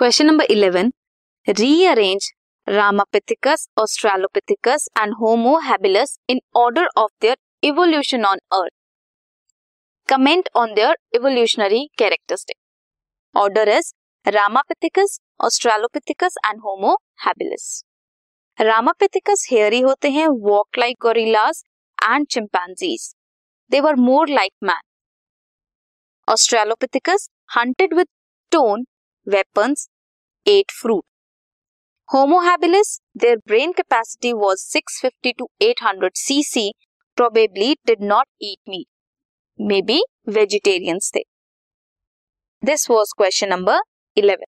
Question number 11. Rearrange Ramapithecus, Australopithecus, and Homo habilis in order of their evolution on Earth. Comment on their evolutionary characteristic. Order is Ramapithecus, Australopithecus, and Homo habilis. Ramapithecus hairy होते हैं, walk like gorillas and chimpanzees. They were more like man. Australopithecus hunted with stone weapons, ate fruit. Homo habilis, their brain capacity was 650 to 800 cc, probably did not eat meat. Maybe vegetarians थे. This was question number 11.